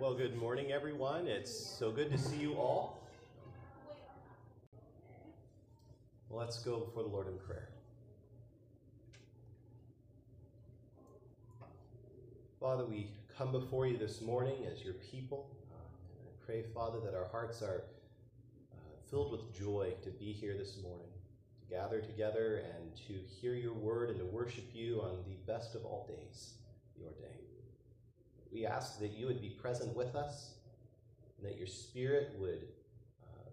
Well, good morning, everyone. It's so good to see you all. Let's go before the Lord in prayer. Father, we come before you this morning as your people. And I pray, Father, that our hearts are uh, filled with joy to be here this morning, to gather together and to hear your word and to worship you on the best of all days, your day. We ask that you would be present with us and that your spirit would uh,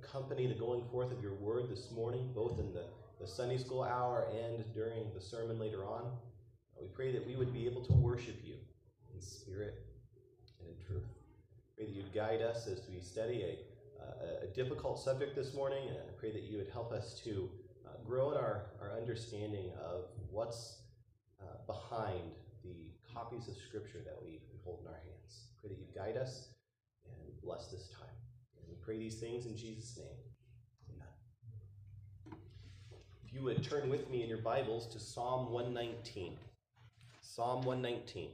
accompany the going forth of your word this morning, both in the, the Sunday school hour and during the sermon later on. We pray that we would be able to worship you in spirit and in truth. Pray that you'd guide us as we study a, a difficult subject this morning, and I pray that you would help us to uh, grow in our, our understanding of what's uh, behind copies of Scripture that we, we hold in our hands. Pray that you guide us and bless this time. And we pray these things in Jesus' name. Amen. If you would turn with me in your Bibles to Psalm 119. Psalm 119.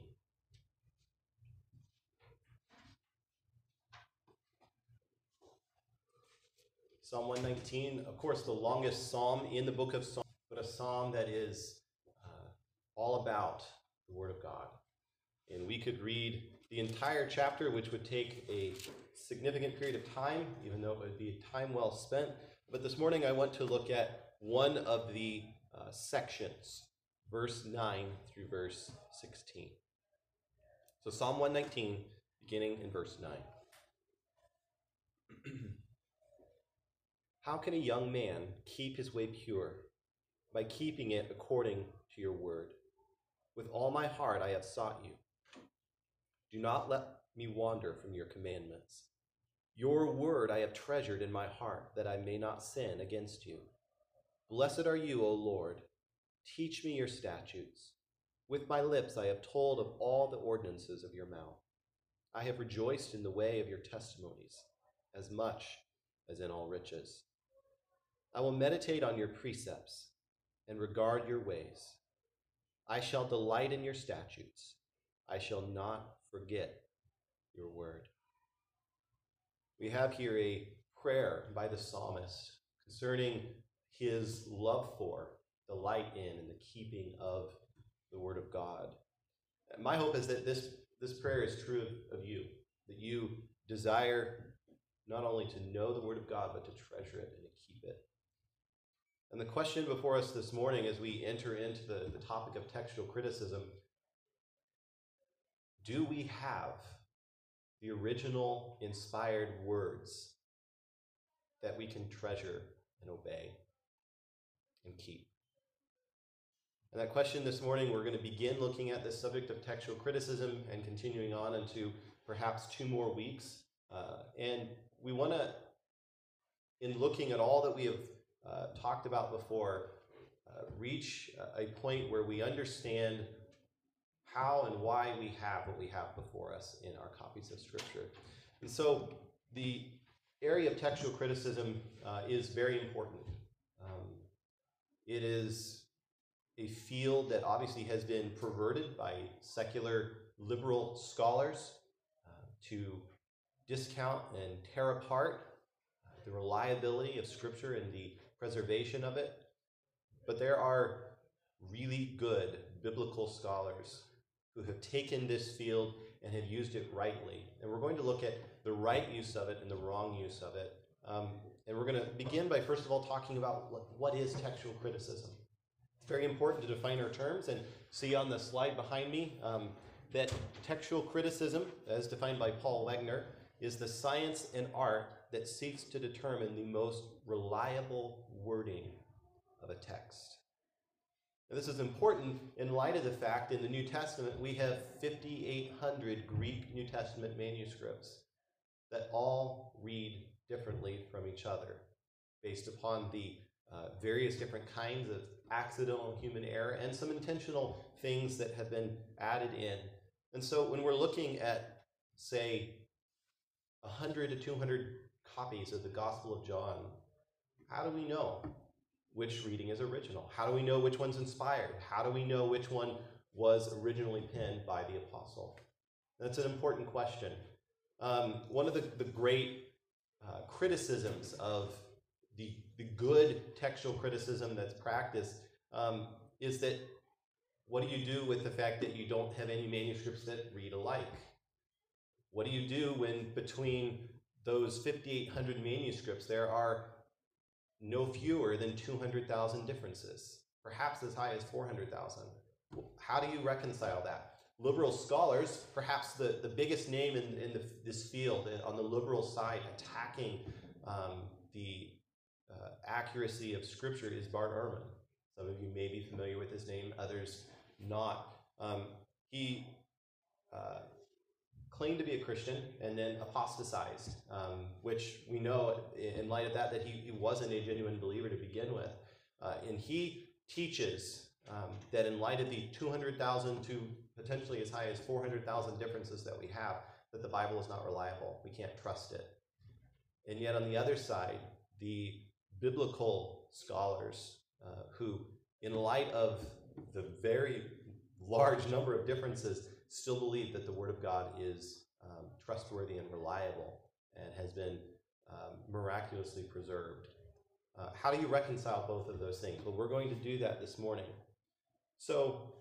Psalm 119, of course, the longest psalm in the book of Psalms, but a psalm that is uh, all about the Word of God. And we could read the entire chapter, which would take a significant period of time, even though it would be time well spent. But this morning I want to look at one of the uh, sections, verse 9 through verse 16. So Psalm 119, beginning in verse 9. How can a young man keep his way pure? By keeping it according to your word. With all my heart I have sought you. Do not let me wander from your commandments. Your word I have treasured in my heart, that I may not sin against you. Blessed are you, O Lord. Teach me your statutes. With my lips I have told of all the ordinances of your mouth. I have rejoiced in the way of your testimonies, as much as in all riches. I will meditate on your precepts and regard your ways. I shall delight in your statutes. I shall not forget your word. We have here a prayer by the psalmist concerning his love for, delight in, and the keeping of the word of God. My hope is that this, this prayer is true of, you, that you desire not only to know the word of God, but to treasure it. And the question before us this morning as we enter into the, the topic of textual criticism do we have the original inspired words that we can treasure and obey and keep? And that question this morning, we're going to begin looking at this subject of textual criticism and continuing on into perhaps two more weeks. Uh, and we want to, in looking at all that we have uh, talked about before, uh, reach a point where we understand how and why we have what we have before us in our copies of Scripture. And so the area of textual criticism uh, is very important. Um, it is a field that obviously has been perverted by secular liberal scholars uh, to discount and tear apart uh, the reliability of Scripture and the preservation of it. But there are really good biblical scholars who have taken this field and have used it rightly. And we're going to look at the right use of it and the wrong use of it. Um, and we're going to begin by, first of all, talking about what, is textual criticism. It's very important to define our terms and see on the slide behind me um, that textual criticism, as defined by Paul Wegner, is the science and art that seeks to determine the most reliable wording of a text. And this is important in light of the fact in the New Testament we have 5,800 Greek New Testament manuscripts that all read differently from each other based upon the uh, various different kinds of accidental human error and some intentional things that have been added in. And so when we're looking at, say, 100 to 200 copies of the Gospel of John, how do we know which reading is original? How do we know which one's inspired? How do we know which one was originally penned by the apostle? That's an important question. Um, one of the, the great uh, criticisms of the, the good textual criticism that's practiced um, is that what do you do with the fact that you don't have any manuscripts that read alike? What do you do when between those 5,800 manuscripts there are no fewer than 200,000 differences, perhaps as high as 400,000? How do you reconcile that? Liberal scholars, perhaps the, the biggest name in, in the, this field uh, on the liberal side attacking um, the uh, accuracy of Scripture is Bart Ehrman. Some of you may be familiar with his name, others not. Um, he uh, claimed to be a Christian and then apostatized, um, which we know in light of that that he, he, wasn't a genuine believer to begin with. Uh, and he teaches um, that in light of the 200,000 to potentially as high as 400,000 differences that we have, that the Bible is not reliable. We can't trust it. And yet, on the other side, the biblical scholars uh, who, in light of the very large number of differences, still believe that the Word of God is um, trustworthy and reliable and has been um, miraculously preserved. Uh, how do you reconcile both of those things? Well, we're going to do that this morning. So,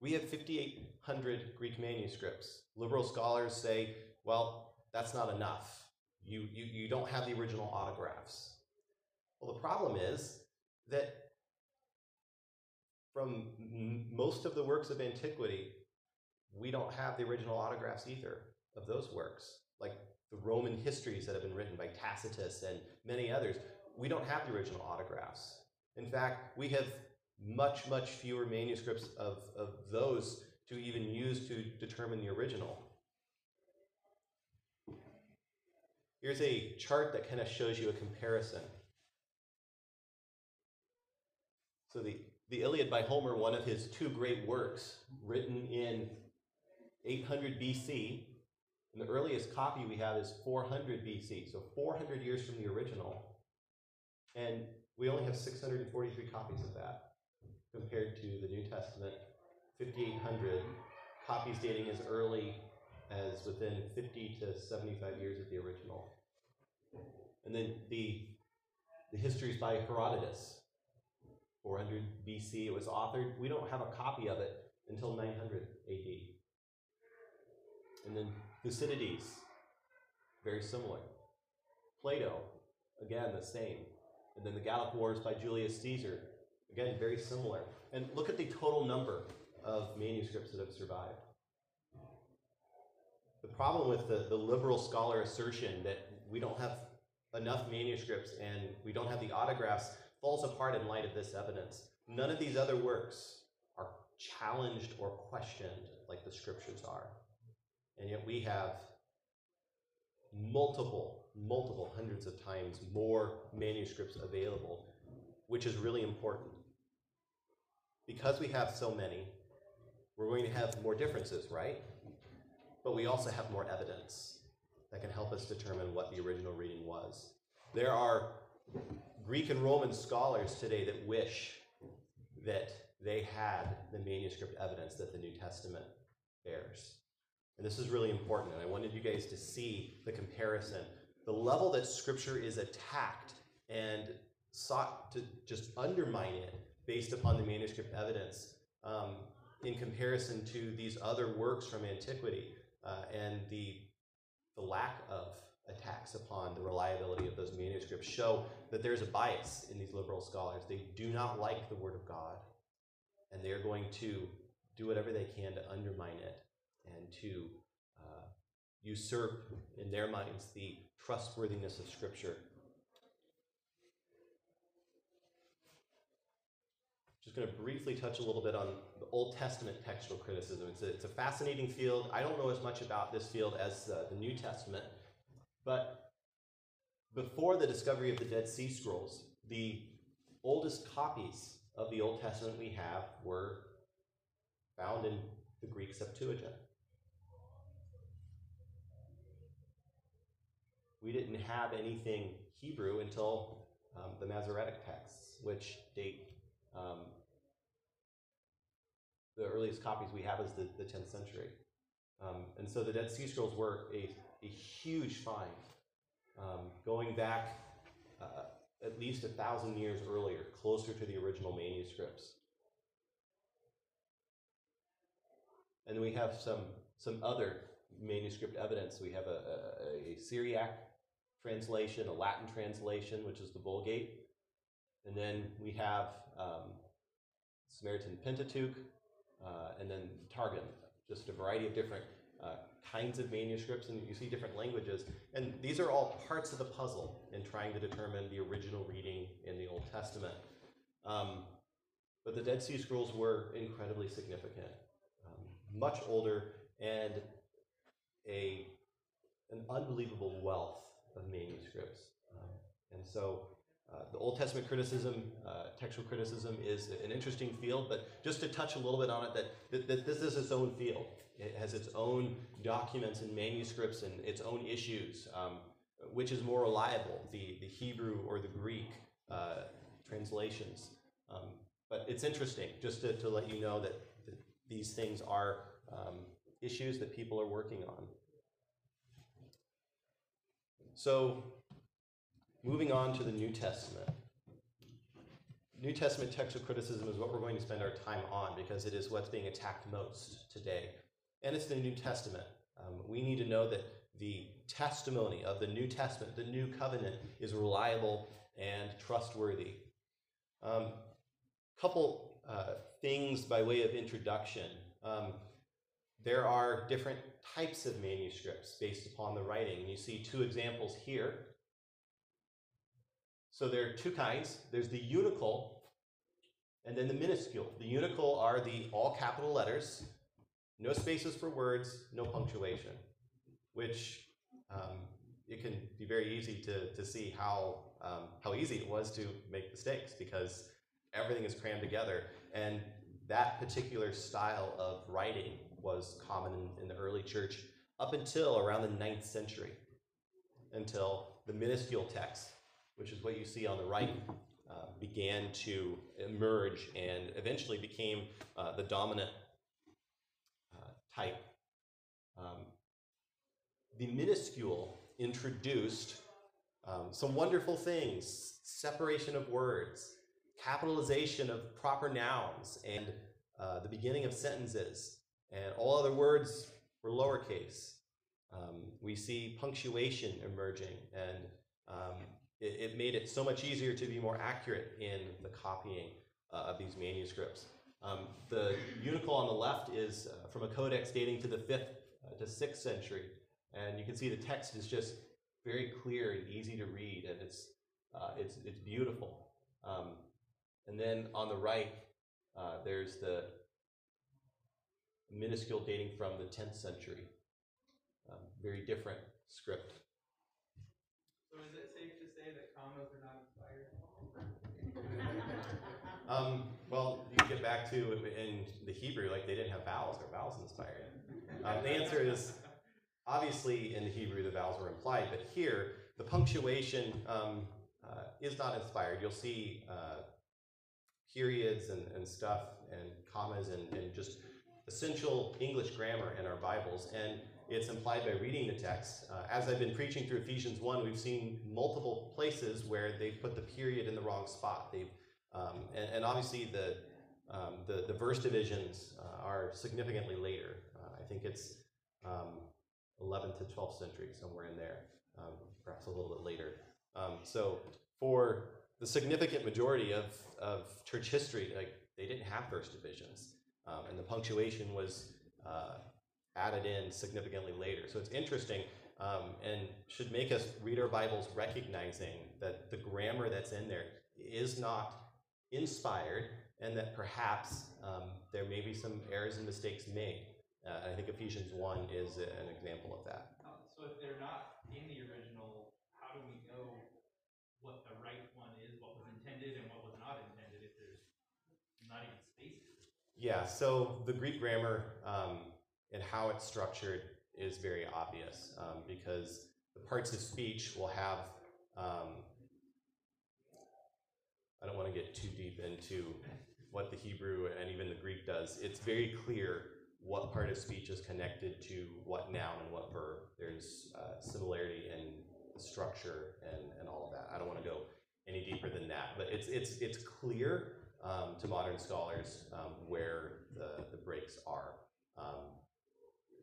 we have 5,800 Greek manuscripts. Liberal scholars say, well, that's not enough. You, you, you don't have the original autographs. Well, the problem is that from most of the works of antiquity, we don't have the original autographs either of those works. Like the Roman histories that have been written by Tacitus and many others, we don't have the original autographs. In fact, we have much, much fewer manuscripts of, of those to even use to determine the original. Here's a chart that kind of shows you a comparison. So the, the Iliad by Homer, one of his two great works, written in 800 BC, and the earliest copy we have is 400 BC, so 400 years from the original. And we only have 643 copies of that compared to the New Testament, 5,800 copies dating as early as within 50 to 75 years of the original. And then the, the histories by Herodotus, 400 BC, it was authored. We don't have a copy of it until 900 AD. And then Thucydides, very similar. Plato, again, the same. And then the Gallic Wars by Julius Caesar, Again, very similar. And look at the total number of manuscripts that have survived. The problem with the, the liberal scholar assertion that we don't have enough manuscripts and we don't have the autographs falls apart in light of this evidence. None of these other works are challenged or questioned like the scriptures are. And yet we have multiple, multiple hundreds of times more manuscripts available, which is really important because we have so many, we're going to have more differences, right? But we also have more evidence that can help us determine what the original reading was. There are Greek and Roman scholars today that wish that they had the manuscript evidence that the New Testament bears. And this is really important, and I wanted you guys to see the comparison. The level that Scripture is attacked and sought to just undermine it based upon the manuscript evidence um, in comparison to these other works from antiquity uh, and the, the lack of attacks upon the reliability of those manuscripts show that there's a bias in these liberal scholars. They do not like the Word of God, and they are going to do whatever they can to undermine it and to uh, usurp, in their minds, the trustworthiness of Scripture just going to briefly touch a little bit on the Old Testament textual criticism. It's a, it's a fascinating field. I don't know as much about this field as uh, the New Testament, but before the discovery of the Dead Sea Scrolls, the oldest copies of the Old Testament we have were found in the Greek Septuagint. We didn't have anything Hebrew until um, the Masoretic texts, which date um, the earliest copies we have is the, the 10th century. Um, and so the Dead Sea Scrolls were a, a huge find, um, going back uh, at least a thousand years earlier, closer to the original manuscripts. And we have some, some other manuscript evidence. We have a, a, a Syriac translation, a Latin translation, which is the Vulgate. And then we have um, Samaritan Pentateuch, uh, and then Targum, just a variety of different uh, kinds of manuscripts, and you see different languages. And these are all parts of the puzzle in trying to determine the original reading in the Old Testament. Um, but the Dead Sea Scrolls were incredibly significant, um, much older, and a, an unbelievable wealth of manuscripts. Um, and so uh, the Old Testament criticism, uh, textual criticism, is an interesting field, but just to touch a little bit on it, that, that, that, this is its own field. It has its own documents and manuscripts and its own issues. Um, which is more reliable, the, the Hebrew or the Greek uh, translations? Um, but it's interesting just to, to let you know that, that these things are um, issues that people are working on. So, moving on to the New Testament. New Testament textual criticism is what we're going to spend our time on because it is what's being attacked most today. And it's the New Testament. Um, we need to know that the testimony of the New Testament, the New Covenant, is reliable and trustworthy. A um, couple uh, things by way of introduction. Um, there are different types of manuscripts based upon the writing, and you see two examples here. So there are two kinds. There's the uncial and then the minuscule. The uncial are the all capital letters, no spaces for words, no punctuation, which um, it can be very easy to, to see how, um, how easy it was to make mistakes because everything is crammed together. And that particular style of writing was common in, in the early church up until around the ninth century, until the minuscule text, which is what you see on the right, uh, began to emerge and eventually became uh, the dominant uh, type. Um, the minuscule introduced um, some wonderful things separation of words, capitalization of proper nouns, and uh, the beginning of sentences. And all other words were lowercase. Um, we see punctuation emerging, and um, it, it, made it so much easier to be more accurate in the copying uh, of these manuscripts. Um, the uncial on the left is uh, from a codex dating to the 5th uh, to 6th century. And you can see the text is just very clear and easy to read, and it's, uh, it's, it's beautiful. Um, and then on the right, uh, there's the minuscule dating from the 10th century. Um, very different script. So is it safe to say that commas are not inspired? um, well, you get back to in the Hebrew, like they didn't have vowels. Their vowels inspired. Um, the answer is Obviously, in the Hebrew, the vowels were implied, but here, the punctuation um, uh, is not inspired. You'll see uh, periods and, and stuff and commas and, and just essential English grammar in our Bibles, and it's implied by reading the text. Uh, as I've been preaching through Ephesians 1, we've seen multiple places where they've put the period in the wrong spot. They've, um, and, and, obviously, the, um, the, the, verse divisions uh, are significantly later. Uh, I think it's um, 11th to 12th century, somewhere in there, um, perhaps a little bit later. Um, so for the significant majority of, of church history, like they didn't have verse divisions, um, and the punctuation was uh, added in significantly later. So it's interesting um, and should make us read our Bibles recognizing that the grammar that's in there is not inspired, and that perhaps um, there may be some errors and mistakes made. Uh, I think Ephesians 1 is an example of that. Uh, so if they're not in the original, how do we know what the right one is, what was intended and what was not intended if there's not even spaces? Yeah, so the Greek grammar um, and how it's structured is very obvious um, because the parts of speech will have, um, I don't want to get too deep into what the Hebrew and even the Greek does. It's very clear what part of speech is connected to what noun and what verb. There's uh, similarity in structure and, and all of that. I don't want to go any deeper than that, but it's it's it's clear um, to modern scholars um, where the the breaks are. Um,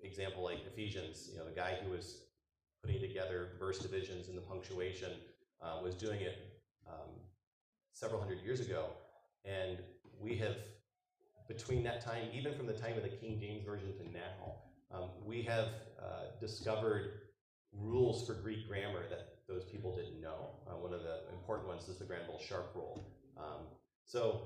example like Ephesians, you know, the guy who was putting together verse divisions and the punctuation uh, was doing it um, several hundred years ago, and we have between that time, even from the time of the King James version to now, um, we have uh, discovered rules for Greek grammar that those people didn't know. Uh, one of the important ones is the Granville Sharp rule. Um, so,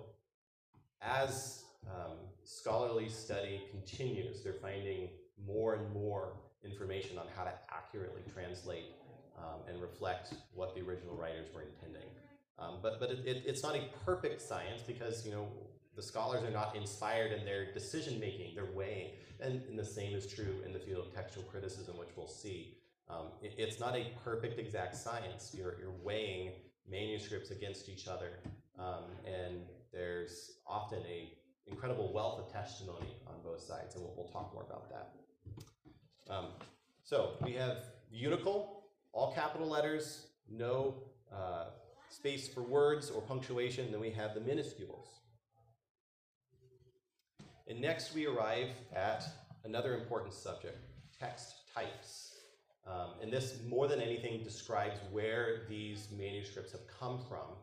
as um, scholarly study continues, they're finding more and more information on how to accurately translate um, and reflect what the original writers were intending. Um, but but it, it, it's not a perfect science because you know the scholars are not inspired in their decision making, they're weighing, and, and, the same is true in the field of textual criticism, which we'll see. Um, it, it's not a perfect exact science. You're, you're weighing manuscripts against each other, um, and there's often a incredible wealth of testimony on both sides, and we'll, we'll talk more about that. Um, so we have unical, all capital letters, no uh, space for words or punctuation. Then we have the minuscules. And next we arrive at another important subject, text types. Um, and this, more than anything, describes where these manuscripts have come from.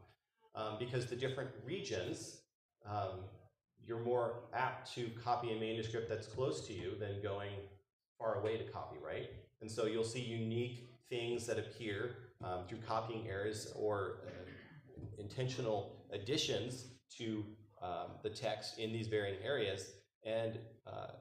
Um, because the different regions, um, you're more apt to copy a manuscript that's close to you than going far away to copy, right? And so you'll see unique things that appear um, through copying errors or uh, intentional additions to um, the text in these varying areas. And uh,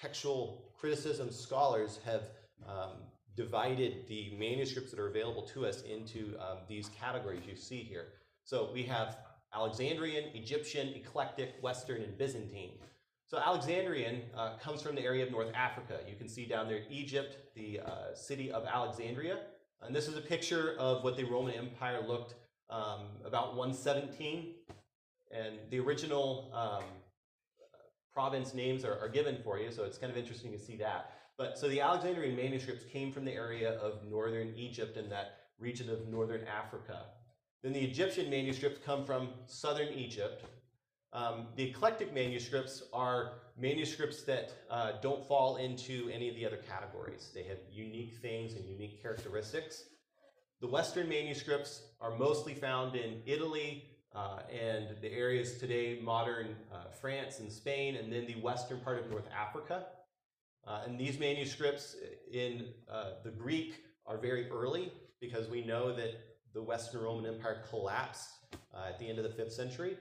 textual criticism scholars have um, divided the manuscripts that are available to us into um, these categories you see here. So we have Alexandrian, Egyptian, eclectic, Western, and Byzantine. So Alexandrian uh, comes from the area of North Africa. You can see down there Egypt, the uh, city of Alexandria. And this is a picture of what the Roman Empire looked um, about 117. And the original um, province names are, are given for you, so it's kind of interesting to see that. But so the Alexandrian manuscripts came from the area of northern Egypt and that region of northern Africa. Then the Egyptian manuscripts come from southern Egypt, um, the eclectic manuscripts are manuscripts that uh, don't fall into any of the other categories. They have unique things and unique characteristics. The Western manuscripts are mostly found in Italy uh, and the areas today, modern uh, France and Spain, and then the western part of North Africa. Uh, and these manuscripts in uh, the Greek are very early because we know that the Western Roman Empire collapsed uh, at the end of the fifth century.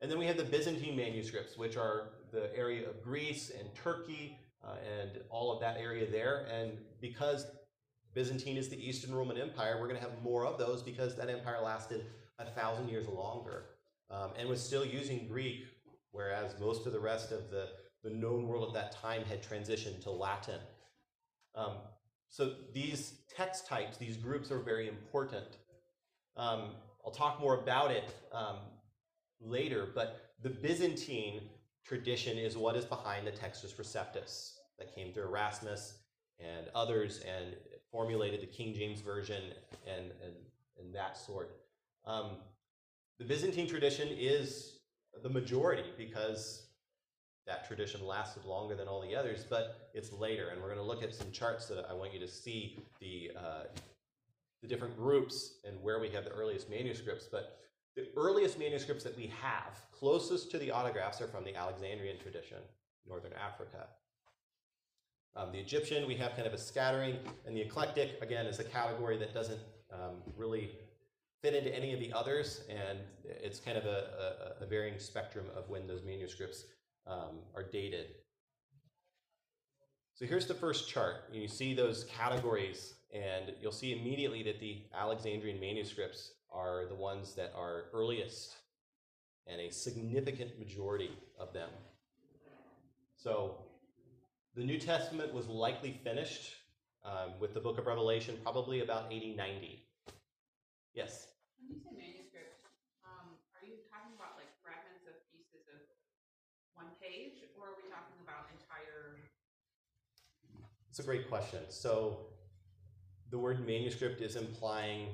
And then we have the Byzantine manuscripts, which are the area of Greece and Turkey uh, and all of that area there. And because Byzantine is the Eastern Roman Empire, we're going to have more of those because that empire lasted a thousand years longer um, and was still using Greek, whereas most of the rest of the, the known world at that time had transitioned to Latin. Um, so these text types, these groups are very important. Um, I'll talk more about it um, later, but the Byzantine tradition is what is behind the Textus Receptus that came through Erasmus and others and formulated the King James Version and, and, and that sort. Um, the Byzantine tradition is the majority because that tradition lasted longer than all the others, but it's later. And we're going to look at some charts that I want you to see the, uh, the different groups and where we have the earliest manuscripts. But the earliest manuscripts that we have, closest to the autographs, are from the Alexandrian tradition, northern Africa. Um, the Egyptian, we have kind of a scattering, and the eclectic, again, is a category that doesn't um, really fit into any of the others, and it's kind of a, a, a varying spectrum of when those manuscripts um, are dated. So here's the first chart. You see those categories, and you'll see immediately that the Alexandrian manuscripts are the ones that are earliest and a significant majority of them. So the New Testament was likely finished um, with the book of Revelation probably about 80 90. Yes? When you say manuscript, um, are you talking about like fragments of pieces of one page, or are we talking about entire It's a great question. So the word manuscript is implying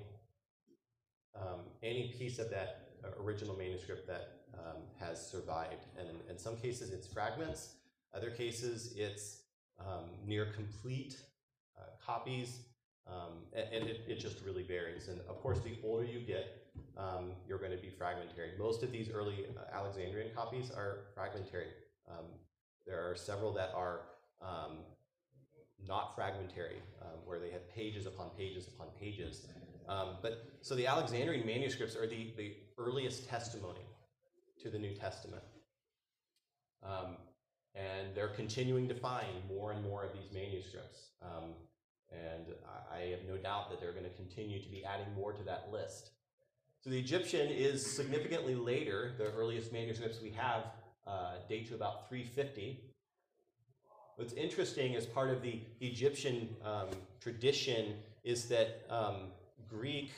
um, any piece of that original manuscript that um, has survived. And in, in, some cases, it's fragments. Other cases, it's um, near complete uh, copies. Um, and, and it, it, just really varies. And of course, the older you get, um, you're going to be fragmentary. Most of these early uh, Alexandrian copies are fragmentary. Um, there are several that are not fragmentary, um, where they have pages upon pages upon pages. Um, but so the Alexandrian manuscripts are the, the earliest testimony to the New Testament. Um, and they're continuing to find more and more of these manuscripts. Um, and I, I have no doubt that they're going to continue to be adding more to that list. So the Egyptian is significantly later. The earliest manuscripts we have uh, date to about 350. What's interesting as part of the Egyptian um, tradition is that um, Greek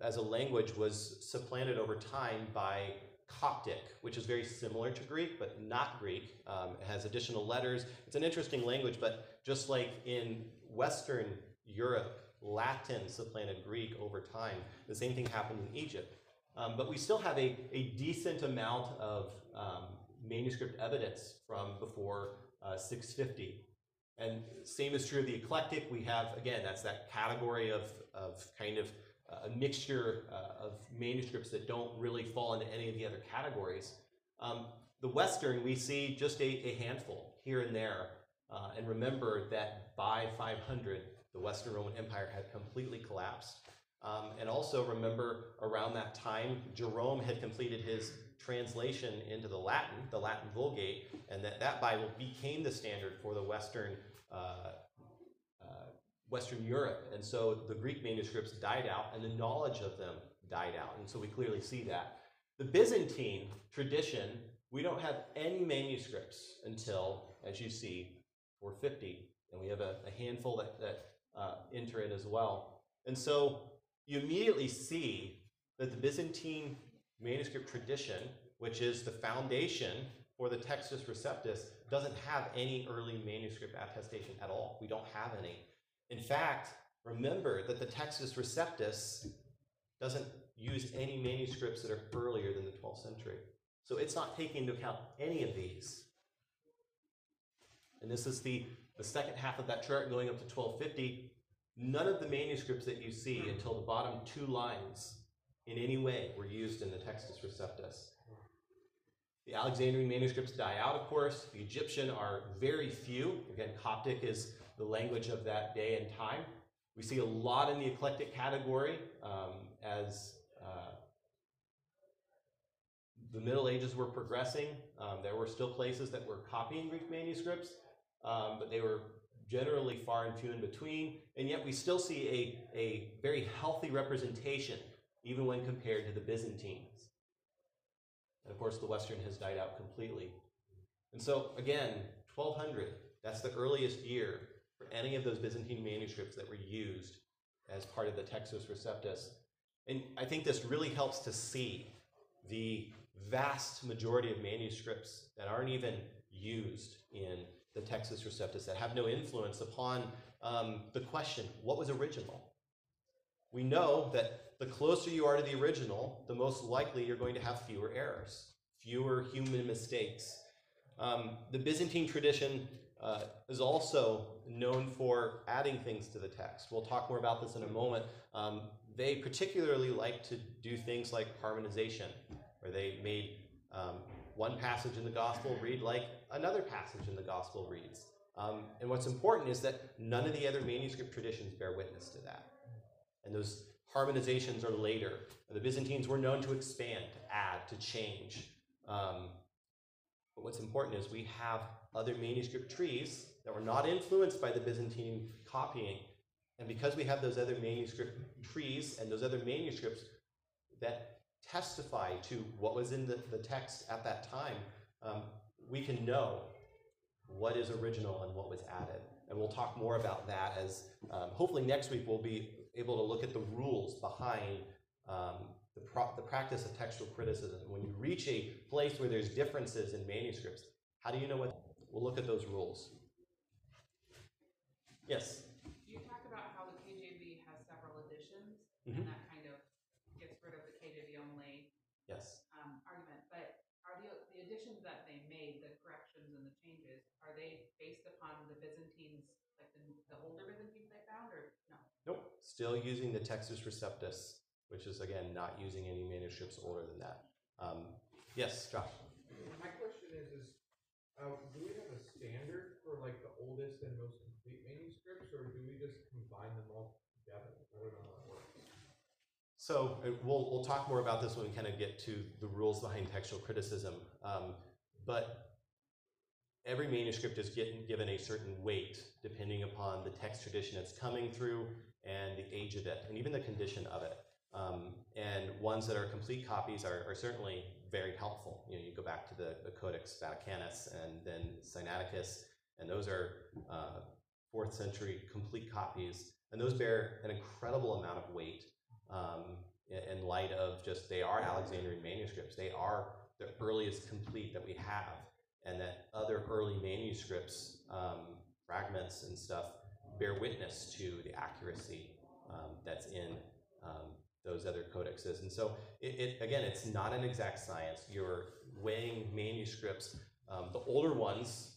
as a language was supplanted over time by Coptic, which is very similar to Greek, but not Greek. Um, it has additional letters. It's an interesting language, but just like in Western Europe, Latin supplanted Greek over time, the same thing happened in Egypt. Um, but we still have a, a decent amount of um, manuscript evidence from before uh, 650. And same is true of the eclectic. We have, again, that's that category of, of kind of uh, a mixture uh, of manuscripts that don't really fall into any of the other categories. Um, the Western, we see just a, a handful here and there. Uh, and remember that by 500, the Western Roman Empire had completely collapsed. Um, and also remember around that time, Jerome had completed his translation into the Latin, the Latin Vulgate, and that that Bible became the standard for the Western uh, uh, Western Europe. And so the Greek manuscripts died out, and the knowledge of them died out. And so we clearly see that. The Byzantine tradition, we don't have any manuscripts until, as you see, 450, and we have a, a handful that, that uh, enter it as well. And so you immediately see that the Byzantine manuscript tradition, which is the foundation for the Textus Receptus, doesn't have any early manuscript attestation at all. We don't have any. In fact, remember that the Textus Receptus doesn't use any manuscripts that are earlier than the 12th century. So it's not taking into account any of these. And this is the, the second half of that chart going up to 1250. None of the manuscripts that you see until the bottom two lines in any way were used in the Textus Receptus. The Alexandrian manuscripts die out, of course. The Egyptian are very few. Again, Coptic is the language of that day and time. We see a lot in the eclectic category um, as uh, the Middle Ages were progressing. Um, there were still places that were copying Greek manuscripts, um, but they were generally far and few in between. And yet we still see a, a very healthy representation even when compared to the Byzantines. And of course, the Western has died out completely. And so, again, 1200, that's the earliest year for any of those Byzantine manuscripts that were used as part of the Textus Receptus. And I think this really helps to see the vast majority of manuscripts that aren't even used in the Textus Receptus, that have no influence upon um, the question what was original? We know that the closer you are to the original, the most likely you're going to have fewer errors, fewer human mistakes. Um, the Byzantine tradition uh, is also known for adding things to the text. We'll talk more about this in a moment. Um, they particularly like to do things like harmonization, where they made um, one passage in the gospel read like another passage in the gospel reads. Um, and what's important is that none of the other manuscript traditions bear witness to that. And those harmonizations are later. The Byzantines were known to expand, to add, to change. Um, but what's important is we have other manuscript trees that were not influenced by the Byzantine copying. And because we have those other manuscript trees and those other manuscripts that testify to what was in the, the text at that time, um, we can know what is original and what was added. And we'll talk more about that as um, hopefully next week we'll be able to look at the rules behind um, the, the practice of textual criticism. When you reach a place where there's differences in manuscripts, how do you know what? We'll look at those rules. Yes. You talked about how the KJV has several editions, Mhm. and that kind of gets rid of the KJV only Yes. um, argument. But are the the additions that they made, the corrections and the changes, are they based upon the Byzantines, like the, the older Byzantines they found, or no? Nope. Still using the Textus Receptus, which is again not using any manuscripts older than that. Um, yes, Josh. My question is, is, uh, do we have a standard for like the oldest and most complete manuscripts, or do we just combine them all together? I don't know how that works. So uh, we'll, we'll talk more about this when we kind of get to the rules behind textual criticism. Um, but every manuscript is getting, given a certain weight depending upon the text tradition it's coming through and the age of it and even the condition of it. Um, and ones that are complete copies are, are certainly very helpful. You know, you go back to the, the Codex Vaticanus and then Sinaiticus, and those are uh, fourth century complete copies, and those bear an incredible amount of weight um, in, light of just they are Alexandrian manuscripts. They are the earliest complete that we have, and that other early manuscripts, um, fragments and stuff, bear witness to the accuracy um, that's in um, those other codexes. And so, it, it again, it's not an exact science. You're weighing manuscripts. Um, the older ones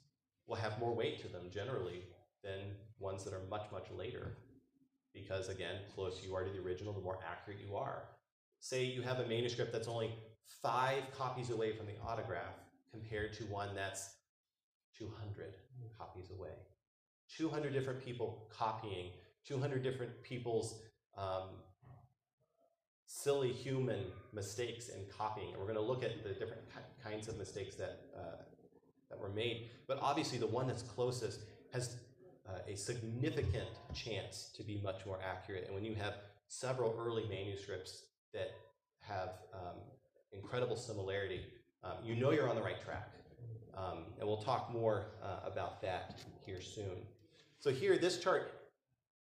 will have more weight to them generally than ones that are much, much later because again, closer you are to the original, the more accurate you are. Say you have a manuscript that's only five copies away from the autograph compared to one that's 200 copies away. 200 different people copying, 200 different people's um, silly human mistakes in copying. And we're going to look at the different kinds of mistakes that, uh, that were made. But obviously, the one that's closest has uh, a significant chance to be much more accurate. And when you have several early manuscripts that have um, incredible similarity, um, you know you're on the right track. Um, and we'll talk more uh, about that here soon. So here, this chart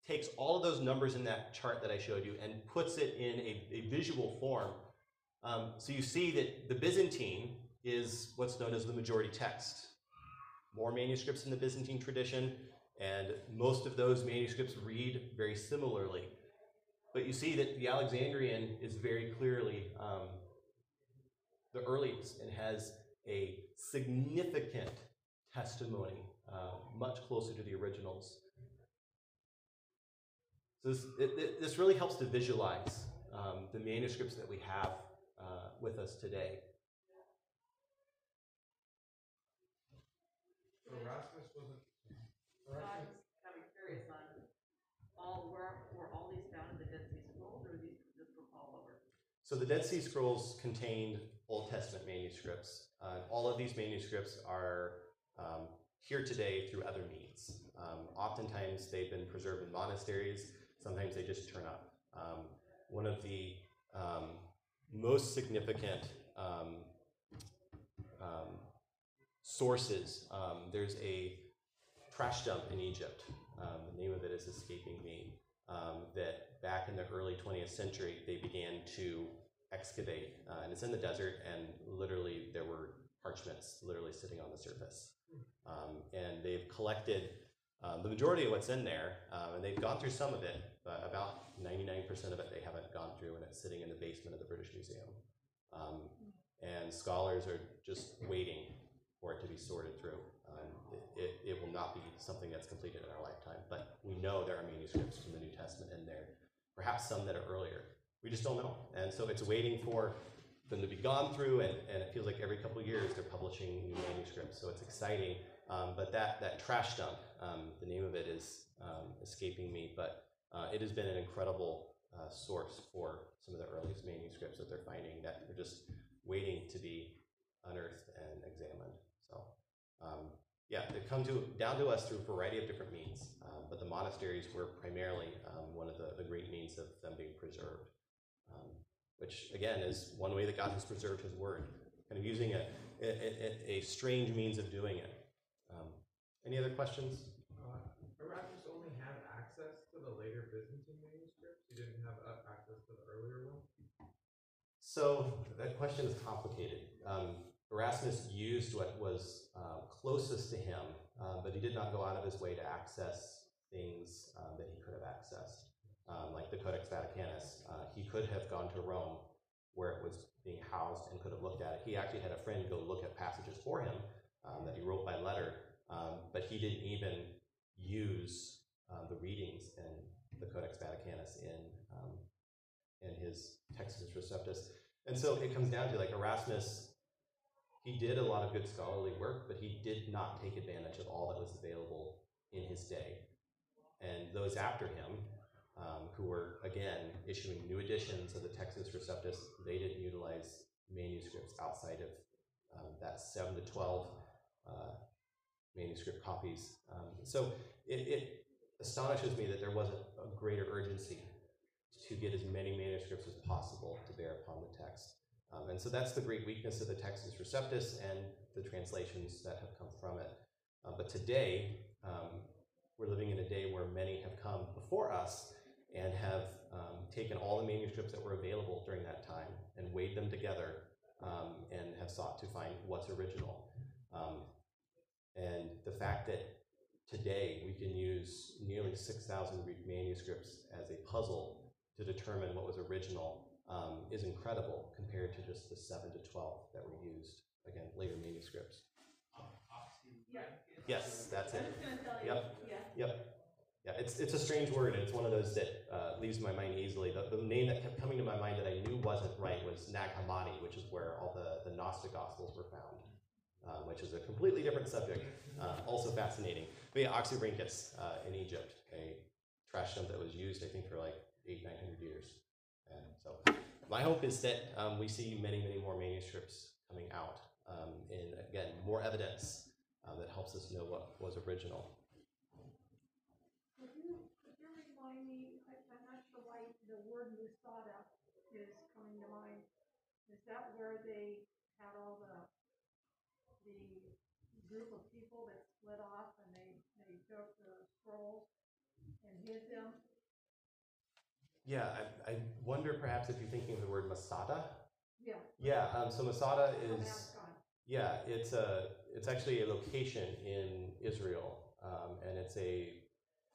takes all of those numbers in that chart that I showed you and puts it in a, a visual form. Um, so you see that the Byzantine is what's known as the majority text. More manuscripts in the Byzantine tradition, and most of those manuscripts read very similarly. But you see that the Alexandrian is very clearly um, the earliest and has a significant testimony, uh, much closer to the originals. So this, it, it- this really helps to visualize um, the manuscripts that we have uh, with us today. So Erasmus wasn't, So I'm kind of curious on, all, were, were all these found in the Dead Sea Scrolls, or these just from all over? So the Dead Sea Scrolls contained Old Testament manuscripts. Uh, all of these manuscripts are um, here today through other means. Um, oftentimes they've been preserved in monasteries. Sometimes they just turn up. Um, one of the um, most significant um, um, sources, um, there's a trash dump in Egypt. Um, the name of it is escaping me. Um, that back in the early 20th century, they began to excavate, uh, and it's in the desert, and literally there were parchments literally sitting on the surface. Um, and they've collected um, the majority of what's in there, um, and they've gone through some of it, but about 99% of it they haven't gone through, and it's sitting in the basement of the British Museum. Um, and scholars are just waiting for it to be sorted through. Um, it, it, it will not be something that's completed in our lifetime, but we know there are manuscripts from the New Testament in there, perhaps some that are earlier. We just don't know. And so it's waiting for them to be gone through, and, and it feels like every couple years they're publishing new manuscripts. So it's exciting. Um, but that, that trash dump, um, the name of it is um, escaping me, but uh, it has been an incredible uh, source for some of the earliest manuscripts that they're finding that are just waiting to be unearthed and examined. So, um, yeah, they've come to down to us through a variety of different means, um, but the monasteries were primarily um, one of the, the great means of them being preserved, which again is one way that God has preserved His Word, kind of using a, a, a, a strange means of doing it. Um, any other questions? uh, Erasmus only had access to the later Byzantine manuscripts, he didn't have uh, access to the earlier ones? So that question is complicated. Um, Erasmus used what was uh, closest to him, uh, but he did not go out of his way to access things um, that he could have accessed, um, like the Codex Vaticanus. Uh, he could have gone to Rome where it was being housed and could have looked at it. He actually had a friend go look at passages for him um, that he wrote by letter, um, but he didn't even use um, the readings in the Codex Vaticanus in um, in his Textus Receptus. And so it comes down to like Erasmus, he did a lot of good scholarly work, but he did not take advantage of all that was available in his day. And those after him, um, who were again issuing new editions of the Textus Receptus, they didn't utilize manuscripts outside of um, that 7 to 12 uh, manuscript copies. Um, so it, it astonishes me that there wasn't a greater urgency to get as many manuscripts as possible to bear upon the text. Um, and so that's the great weakness of the Textus Receptus and the translations that have come from it. Uh, but today, um, we're living in a day where many have come before us and have um, taken all the manuscripts that were available during that time and weighed them together um, and have sought to find what's original. Um, and the fact that today we can use nearly 6,000 Greek manuscripts as a puzzle to determine what was original um, is incredible compared to just the 7 to 12 that were used, again, later manuscripts. Yeah. Yes, that's I it. was gonna tell you, Yep. Yeah. It's, it's a strange word, and it's one of those that uh, leaves my mind easily. The, the name that kept coming to my mind that I knew wasn't right was Nag Hammadi, which is where all the, the Gnostic Gospels were found, uh, which is a completely different subject, uh, also fascinating. But yeah, Oxyrhynchus uh, in Egypt, a trash dump that was used, I think, for like eight, nine hundred years. And so my hope is that um, we see many, many more manuscripts coming out, um, and again, more evidence uh, that helps us know what was original. Could you, could you remind me, I, I'm not sure why the word is coming to mind. Is that where they had all the, the group of people that split off and they, they took the scrolls and hid them? Yeah, I, I wonder perhaps if you're thinking of the word Masada. Yeah. Yeah, um, so Masada is yeah, it's a it's actually a location in Israel, um, and it's a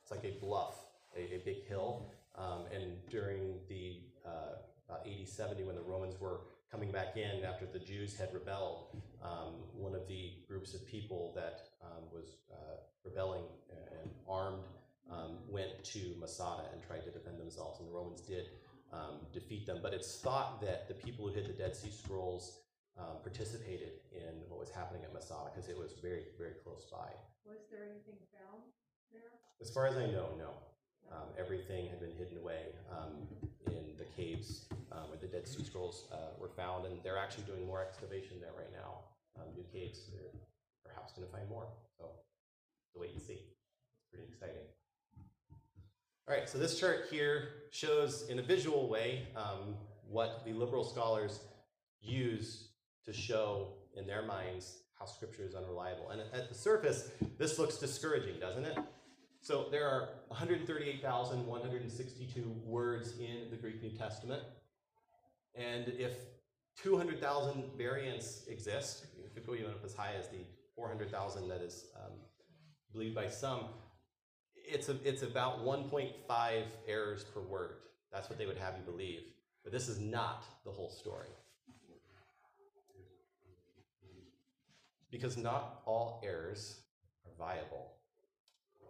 it's like a bluff, a, a big hill. Um, and during the uh, about 80, 70, when the Romans were coming back in after the Jews had rebelled, um, one of the groups of people that um, was uh, rebelling and armed um, went to Masada and tried to defend themselves, and the Romans did um, defeat them. But it's thought that the people who hid the Dead Sea Scrolls um, participated in what was happening at Masada because it was very, very close by. Was there anything found there? As far as I know, no. Um, everything had been hidden away um, in the caves um, where the Dead Sea Scrolls uh, were found, and they're actually doing more excavation there right now. Um, new caves, they're perhaps going to find more. So, to wait and see. It's pretty exciting. All right, so this chart here shows in a visual way um, what the liberal scholars use to show in their minds how scripture is unreliable. And at the surface, this looks discouraging, doesn't it? So there are 138,162 words in the Greek New Testament. And if 200,000 variants exist, it could go even up as high as the 400,000 that is um, believed by some, it's, a, it's about 1.5 errors per word. That's what they would have you believe. But this is not the whole story. Because not all errors are viable.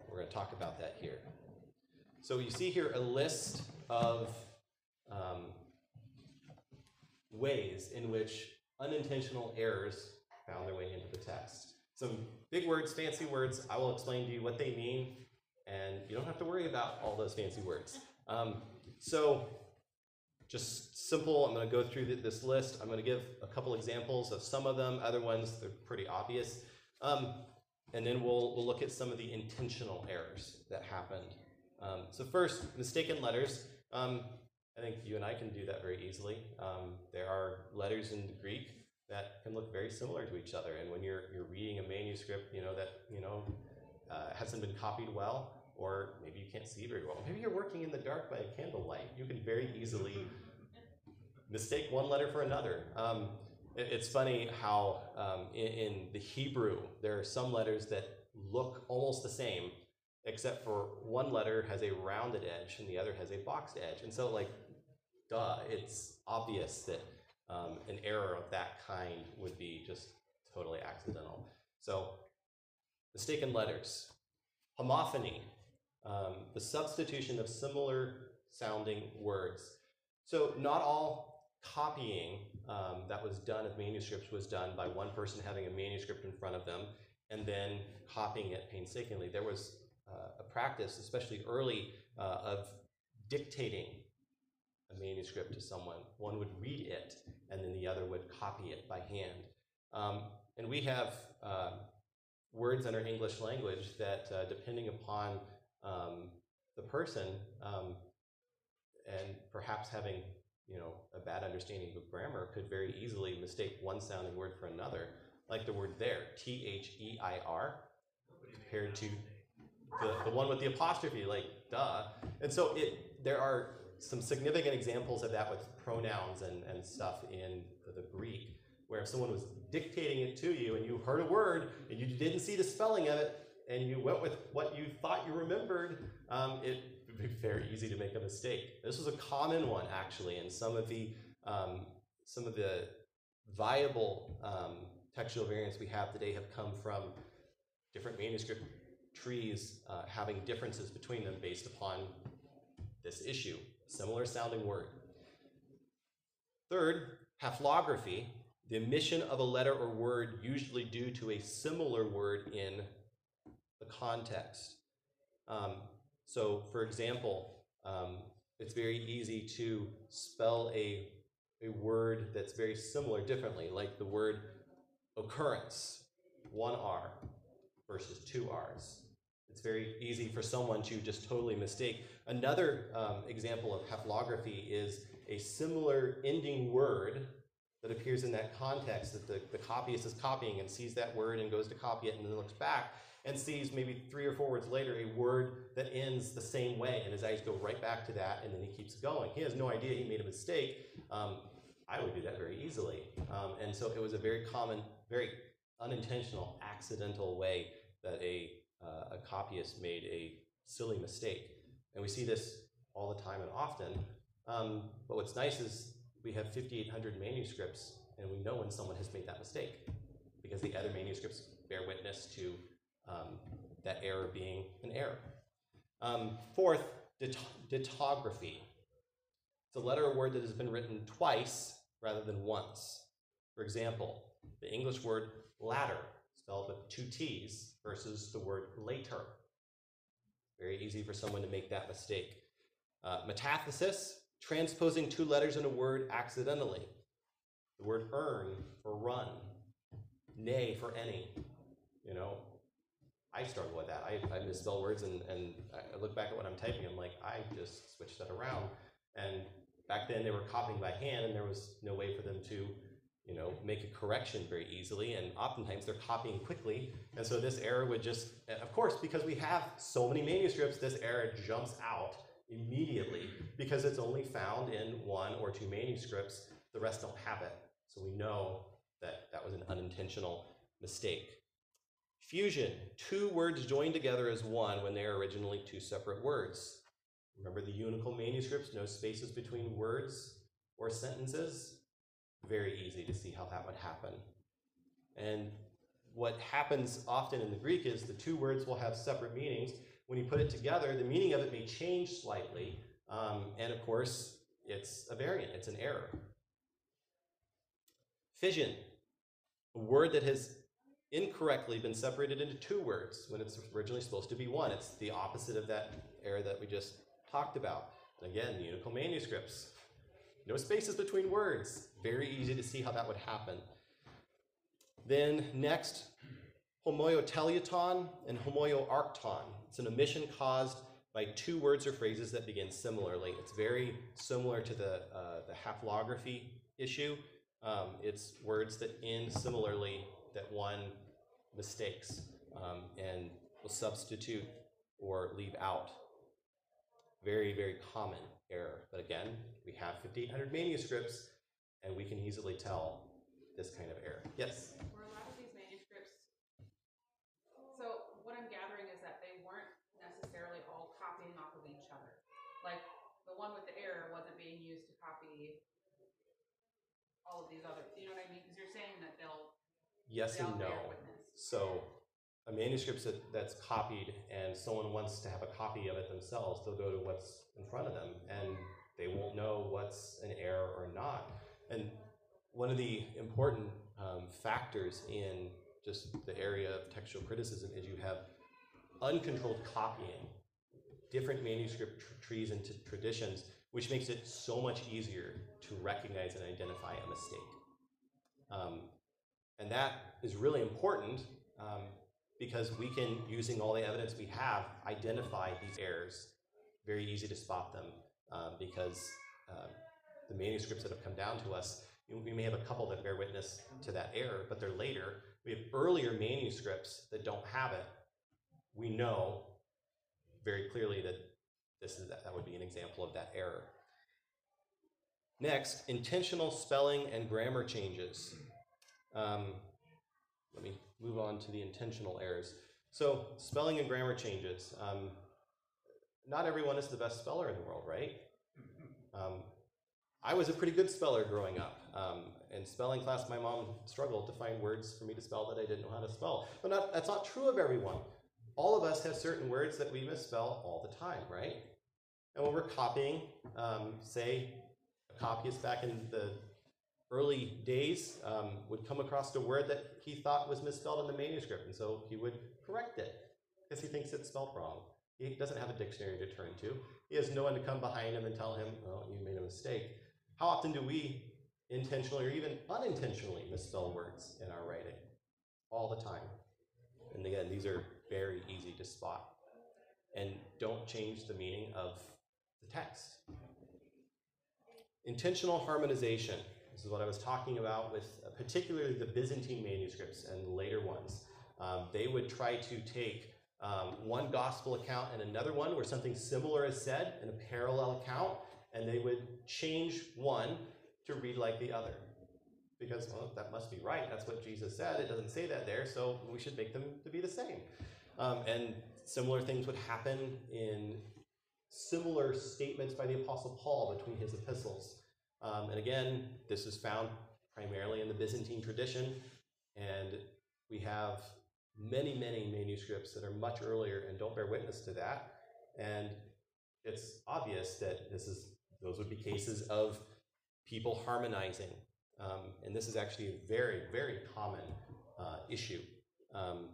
We're going to talk about that here. So you see here a list of um, ways in which unintentional errors found their way into the text. Some big words, fancy words. I will explain to you what they mean, and you don't have to worry about all those fancy words. Um, so, just simple. I'm going to go through th- this list. I'm going to give a couple examples of some of them. Other ones, they're pretty obvious. Um, and then we'll, we'll look at some of the intentional errors that happened. Um, so, first, mistaken letters. Um, I think you and I can do that very easily. Um, there are letters in Greek that can look very similar to each other, and when you're you're reading a manuscript, you know that you know uh, hasn't been copied well, or maybe you can't see very well. Maybe you're working in the dark by a candlelight. You can very easily mistake one letter for another. Um, it's funny how um, in, in the Hebrew there are some letters that look almost the same, except for one letter has a rounded edge and the other has a boxed edge. And so, like, duh, it's obvious that um, an error of that kind would be just totally accidental. So, mistaken letters, homophony, um, the substitution of similar sounding words. So, not all copying um, that was done of manuscripts was done by one person having a manuscript in front of them and then copying it painstakingly. There was uh, a practice, especially early, uh, of dictating a manuscript to someone. One would read it, and then the other would copy it by hand. Um, and we have um, words in our English language that, uh, depending upon um, the person, um, and perhaps having you know a bad understanding of grammar, could very easily mistake one sounding word for another, like the word there, T H E I R, compared to the, the one with the apostrophe, like duh. And so it there are some significant examples of that with pronouns and, and stuff in the Greek, where if someone was dictating it to you and you heard a word and you didn't see the spelling of it and you went with what you thought you remembered, um, it very easy to make a mistake. This was a common one actually, and some of the um, some of the viable um, textual variants we have today have come from different manuscript trees uh, having differences between them based upon this issue. Similar sounding word. Third, haplography, the omission of a letter or word usually due to a similar word in the context. Um, so, for example, um, it's very easy to spell a, a word that's very similar differently, like the word occurrence, one R versus two R's. It's very easy for someone to just totally mistake. Another um, example of haplography is a similar ending word that appears in that context that the, the copyist is copying and sees that word and goes to copy it and then looks back and sees maybe three or four words later a word that ends the same way and his eyes go right back to that and then he keeps going. He has no idea he made a mistake. Um, I would do that very easily. Um, and so it was a very common, very unintentional, accidental way that a, uh, a copyist made a silly mistake. And we see this all the time and often. Um, but what's nice is we have 5,800 manuscripts, and we know when someone has made that mistake because the other manuscripts bear witness to um, that error being an error. Um, fourth, dit- dittography. It's a letter or word that has been written twice rather than once. For example, the English word ladder, spelled with two T's, versus the word later. Very easy for someone to make that mistake. Uh, metathesis, transposing two letters in a word accidentally. The word earn for run, nay for any. You know, I struggle with that. I, I misspell words and, and I look back at what I'm typing, I'm like, I just switched that around. And back then they were copying by hand and there was no way for them to you know, make a correction very easily, and oftentimes they're copying quickly, and so this error would just, of course, because we have so many manuscripts, this error jumps out immediately because it's only found in one or two manuscripts. The rest don't have it, so we know that that was an unintentional mistake. Fusion, two words joined together as one when they are originally two separate words. Remember the uncial manuscripts, no spaces between words or sentences? very easy to see how that would happen. And what happens often in the Greek is the two words will have separate meanings. When you put it together, the meaning of it may change slightly. Um, and of course, it's a variant, it's an error. Fission, a word that has incorrectly been separated into two words when it's originally supposed to be one. It's the opposite of that error that we just talked about. And again, uncial manuscripts no spaces between words. Very easy to see how that would happen. Then next, homoioteleuton and homoioarcton. It's an omission caused by two words or phrases that begin similarly. It's very similar to the, uh, the haplography issue. Um, it's words that end similarly that one mistakes um, and will substitute or leave out. Very, very common error. But again, we have 5,800 manuscripts, and we can easily tell this kind of error. Yes? Were a lot of these manuscripts, so what I'm gathering is that they weren't copy all of these other, you know what I mean? Because you're saying that they'll, Yes and no. So a manuscript that, that's copied and someone wants to have a copy of it themselves, they'll go to what's in front of them and they won't know what's an error or not. And one of the important um, factors in just the area of textual criticism is you have uncontrolled copying, different manuscript tr- trees and traditions, which makes it so much easier to recognize and identify a mistake. Um, and that is really important um, because we can, using all the evidence we have, identify these errors. Very easy to spot them uh, because uh, the manuscripts that have come down to us, we may have a couple that bear witness to that error, but they're later. We have earlier manuscripts that don't have it. We know very clearly that this is that, that would be an example of that error. Next, intentional spelling and grammar changes. Um, let me move on to the intentional errors. So, spelling and grammar changes. Um, not everyone is the best speller in the world, right? Um, I was a pretty good speller growing up. Um, in spelling class, my mom struggled to find words for me to spell that I didn't know how to spell. But not, that's not true of everyone. All of us have certain words that we misspell all the time, right? And when we're copying, um, say, a copyist back in the early days um, would come across a word that he thought was misspelled in the manuscript, and so he would correct it because he thinks it's spelled wrong. He doesn't have a dictionary to turn to. He has no one to come behind him and tell him, "Oh, you made a mistake." How often do we intentionally or even unintentionally misspell words in our writing? All the time. And again, these are very easy to spot. And don't change the meaning of the text. Intentional harmonization. This is what I was talking about with uh, particularly the Byzantine manuscripts and later ones. Um, they would try to take um, one gospel account and another one where something similar is said in a parallel account, and they would change one to read like the other. Because, well, that must be right. That's what Jesus said. It doesn't say that there, so we should make them to be the same. Um, and similar things would happen in similar statements by the Apostle Paul between his epistles. Um, and again, this is found primarily in the Byzantine tradition, and we have many, many manuscripts that are much earlier and don't bear witness to that. And it's obvious that this is those would be cases of people harmonizing, um, and this is actually a very, very common uh, issue. Um,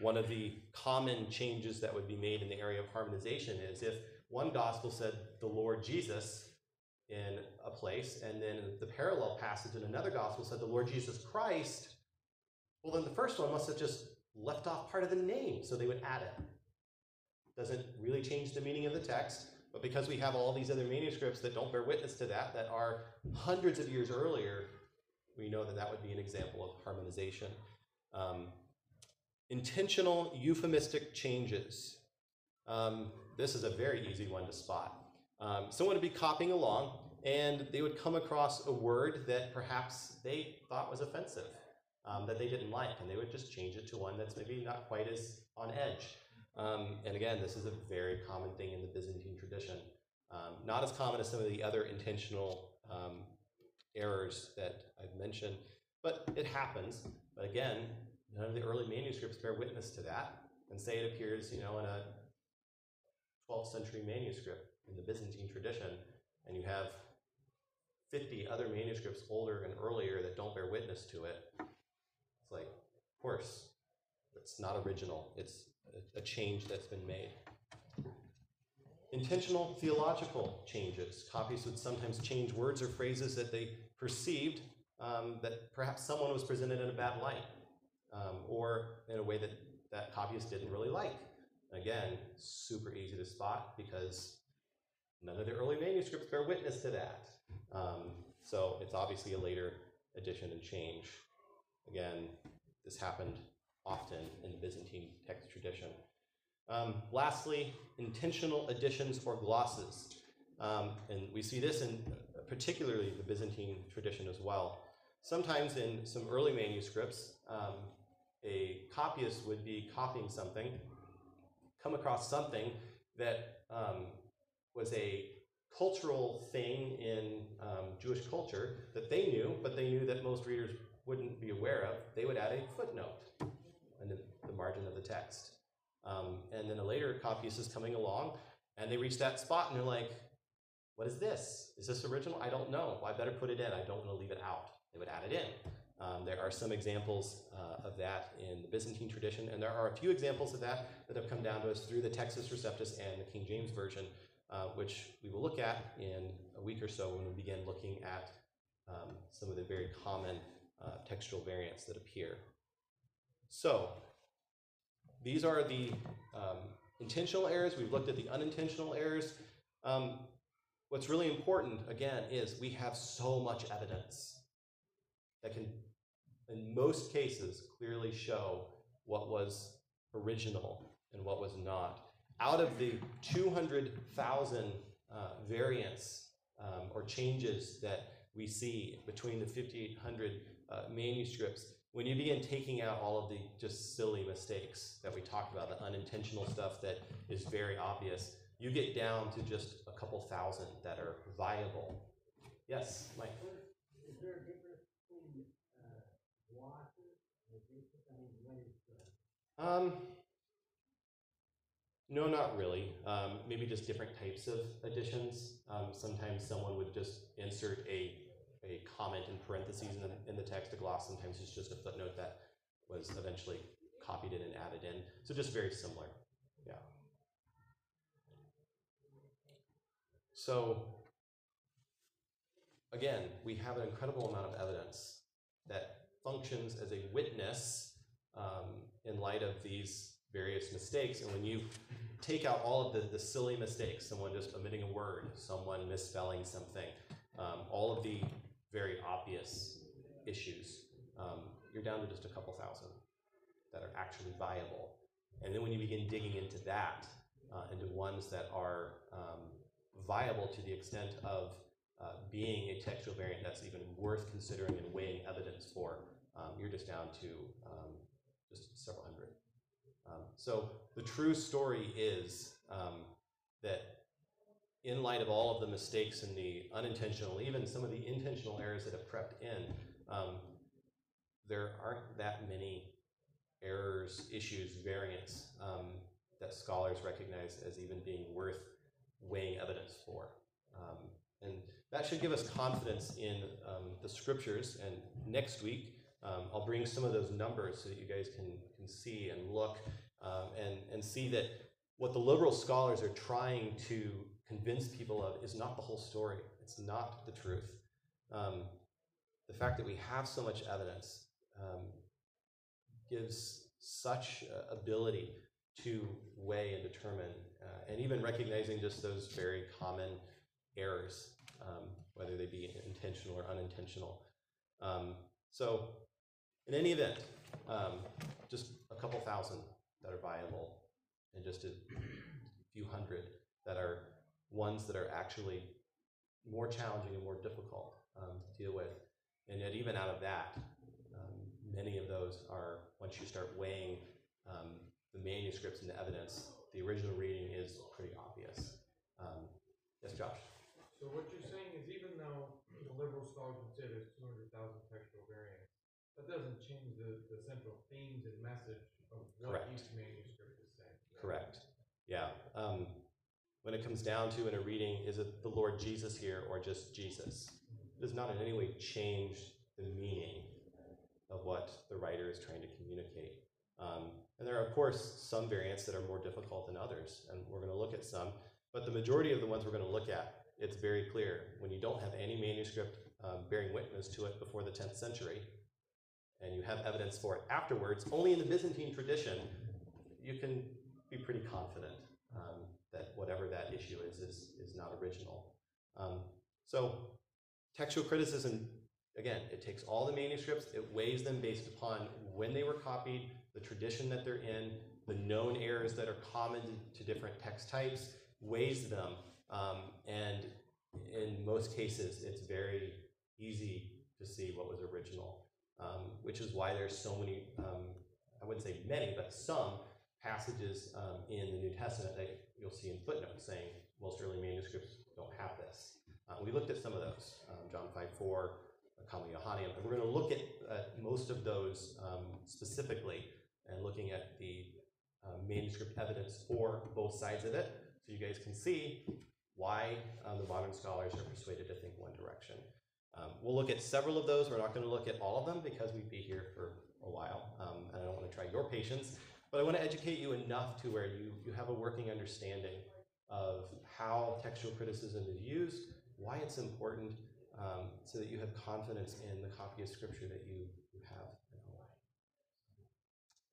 one of the common changes that would be made in the area of harmonization is if one gospel said the Lord Jesus in a place, and then the parallel passage in another gospel said the Lord Jesus Christ, well, then the first one must have just left off part of the name, so they would add it. Doesn't really change the meaning of the text, but because we have all these other manuscripts that don't bear witness to that, that are hundreds of years earlier, we know that that would be an example of harmonization. Um, intentional euphemistic changes. Um, this is a very easy one to spot. Um, someone would be copying along and they would come across a word that perhaps they thought was offensive, um, that they didn't like, and they would just change it to one that's maybe not quite as on edge. Um, and again, this is a very common thing in the Byzantine tradition. Um, not as common as some of the other intentional um, errors that I've mentioned, but it happens. But again, none of the early manuscripts bear witness to that and say it appears, you know, in a 12th century manuscript in the Byzantine tradition, and you have 50 other manuscripts older and earlier that don't bear witness to it. It's like, of course, it's not original. It's a, change that's been made. Intentional theological changes. Copies would sometimes change words or phrases that they perceived um, that perhaps someone was presented in a bad light um, or in a way that that copyist didn't really like. Again, super easy to spot because none of the early manuscripts bear witness to that. Um, so it's obviously a later addition and change. Again, this happened often in the Byzantine text tradition. Um, lastly, intentional additions or glosses. Um, and we see this in uh, particularly the Byzantine tradition as well. Sometimes in some early manuscripts, um, a copyist would be copying something, come across something that um, was a cultural thing in um, Jewish culture that they knew, but they knew that most readers wouldn't be aware of, they would add a footnote in the, the margin of the text. Um, and then a later copyist is coming along, and they reach that spot, and they're like, "What is this? Is this original? I don't know. Well, I better put it in. I don't want to leave it out." They would add it in. Um, there are some examples uh, of that in the Byzantine tradition, and there are a few examples of that that have come down to us through the Textus Receptus and the King James Version, which we will look at in a week or so when we begin looking at um, some of the very common uh, textual variants that appear. So, these are the um, intentional errors. We've looked at the unintentional errors. Um, what's really important, again, is we have so much evidence that can, in most cases, clearly show what was original and what was not. Out of the 200,000 uh, variants um, or changes that we see between the 5,800 uh, manuscripts, when you begin taking out all of the just silly mistakes that we talked about, the unintentional stuff that is very obvious, you get down to just a couple thousand that are viable. Yes, Mike. Is there a difference between, uh, and? I mean, what is, uh, Um, no, not really. Um, maybe just different types of additions. Um, sometimes someone would just insert a, a comment in parentheses in the, in the text, a gloss. Sometimes it's just a footnote that was eventually copied in and added in. So just very similar. Yeah. So again, we have an incredible amount of evidence that functions as a witness um, in light of these various mistakes. And when you take out all of the, the silly mistakes, someone just omitting a word, someone misspelling something, um, all of the very obvious issues, um, you're down to just a couple thousand that are actually viable. And then when you begin digging into that, uh, into ones that are um, viable to the extent of uh, being a textual variant that's even worth considering and weighing evidence for, um, you're just down to um, just several hundred. Um, so the true story is um, that in light of all of the mistakes and the unintentional, even some of the intentional errors that have crept in, um, there aren't that many errors, issues, variants um, that scholars recognize as even being worth weighing evidence for. Um, and that should give us confidence in um, the scriptures. And next week, um, I'll bring some of those numbers so that you guys can, can see and look um, and, and see that what the liberal scholars are trying to convince people of is not the whole story. It's not the truth. Um, the fact that we have so much evidence um, gives such uh, ability to weigh and determine, uh, and even recognizing just those very common errors, um, whether they be intentional or unintentional. Um, so, in any event, um, just a couple thousand that are viable, and just a few hundred that are ones that are actually more challenging and more difficult um, to deal with. And yet, even out of that, um, many of those are, once you start weighing um, the manuscripts and the evidence, the original reading is pretty obvious. Um, yes, Josh. So what you're saying is even though the liberal scholars would say there's 200,000 that doesn't change the, the central themes and message of what Correct. each manuscript is saying. Correct. Yeah. Um, when it comes down to in a reading, is it the Lord Jesus here or just Jesus? It does not in any way change the meaning of what the writer is trying to communicate. Um, and there are, of course, some variants that are more difficult than others, and we're going to look at some. But the majority of the ones we're going to look at, it's very clear. When you don't have any manuscript um, bearing witness to it before the 10th century, and you have evidence for it afterwards, only in the Byzantine tradition, you can be pretty confident um, that whatever that issue is, is, is not original. Um, so, textual criticism, again, it takes all the manuscripts, it weighs them based upon when they were copied, the tradition that they're in, the known errors that are common to different text types, weighs them, um, and in most cases, it's very easy to see what was original, um, which is why there's so many, um, I wouldn't say many, but some passages um, in the New Testament that you'll see in footnotes saying most early manuscripts don't have this. we looked at some of those, um, John 5 4, Comma Johanneum, and we're going to look at uh, most of those um, specifically and looking at the uh, manuscript evidence for both sides of it so you guys can see why um, the modern scholars are persuaded to think one direction. Um, we'll look at several of those. We're not going to look at all of them because we'd be here for a while, um, and I don't want to try your patience. But I want to educate you enough to where you, you have a working understanding of how textual criticism is used, why it's important, um, so that you have confidence in the copy of Scripture that you, you have at home.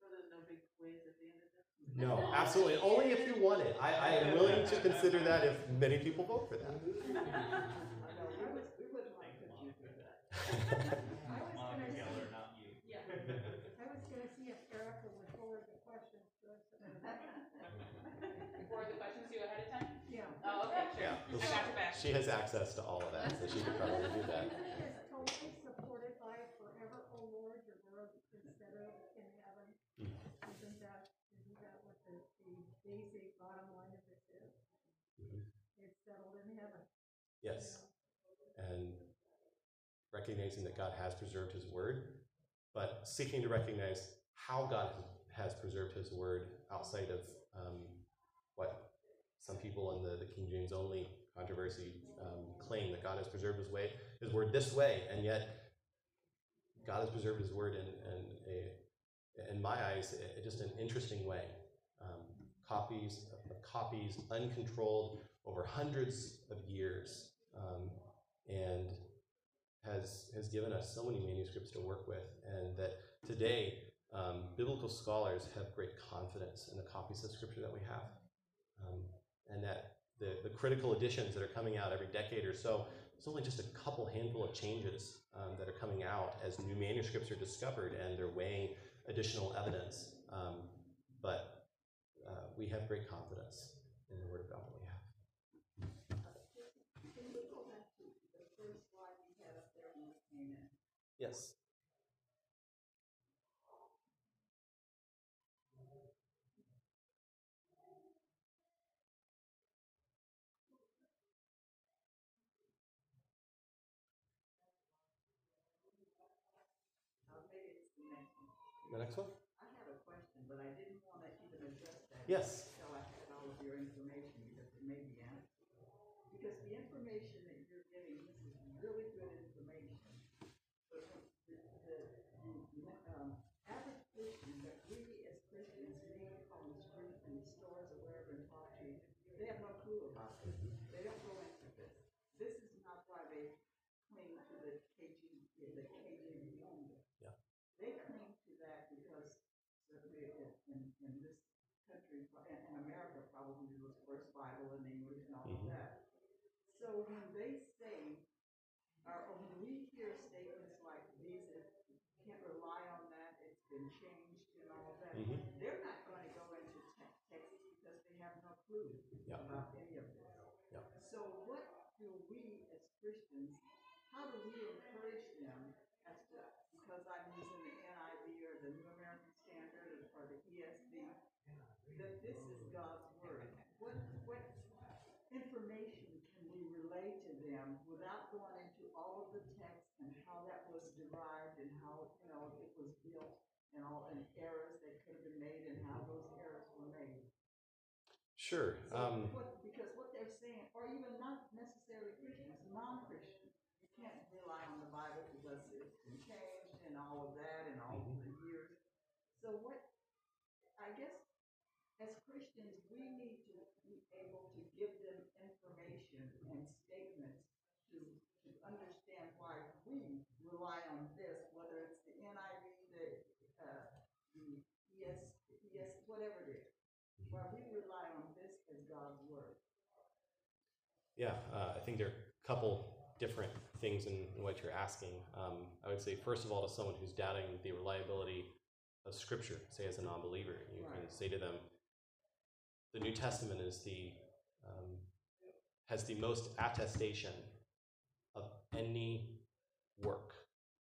So there's no big quiz at the end of this? No, absolutely. Only if you want it. I, I am willing to consider that if many people vote for that. I know, we would, we wouldn't like to do that. I was gonna Monica see, Geller, not you. Yeah. I was gonna see if Erica would forward the questions to us. Forward the questions to you ahead of time? Yeah. Oh, okay, sure. Yeah. I got your back. She has access to all of that, so she could probably do that. Is totally supported by forever, O Lord, your word instead of in heaven. Mm. Isn't that, isn't that what the, the basic bottom line of this is? Mhm. It's settled in heaven. you Yes. know? Recognizing that God has preserved His Word, but seeking to recognize how God has preserved His Word outside of um, what some people in the, the King James only controversy um, claim that God has preserved His way, His Word this way, and yet God has preserved His Word in, in a, in my eyes, just an interesting way. Um, copies of copies, uncontrolled over hundreds of years. Um, and has has given us so many manuscripts to work with, and that today um, biblical scholars have great confidence in the copies of Scripture that we have, um, and that the the critical editions that are coming out every decade or so. It's only just a couple handful of changes um, that are coming out as new manuscripts are discovered and they're weighing additional evidence. Um, but uh, we have great confidence in the Word of God that we have. Can we go back to the first slide you had up there when we came in? Yes. The next one. The next one. I had a question, but I didn't want to even address that. Yes. Until I had all of your information, because it may be answered. Because the information that you're giving, this is really good information. But the, the, the, um, average Christian that we as Christians meet on the street and the stores or wherever and talk to, they have no clue about this. They don't go into this. This is not why they cling to the KG, the KJV only. Yeah. They cling to that because certainly in, in, in this country, and in America probably was first Bible in English and all of Mhm. that. So when they say, or when we hear statements like these, can't rely on that, it's been changed and all of that, Mhm. they're not gonna go into te- Texas because they have no clue Yeah. about any of this. Yeah. So what do we as Christians, how do we encourage them as to, because I'm using the NIV or the New American Standard or the ESV, that this is God's word? What, what information can we relay to them without going into all of the text and how that was derived and how, you know, it was and all, and errors that could have been made and how those errors were made? Sure. So Um, what, because what they're saying, or even not necessarily Christians, non-Christians, you can't rely on the Bible because it's been changed and all of that and all of the years. So what, I guess, as Christians, we need to be able to give them information and statements to, to understand why we rely on this, whether it's the NIV, the, uh, the ES, ES, whatever it is. Why we rely on this as God's word. Yeah, uh, I think there are a couple different things in, in what you're asking. Um, I would say, first of all, to someone who's doubting the reliability of Scripture, say as a non-believer, you can say to them, the New Testament is the um, has the most attestation of any work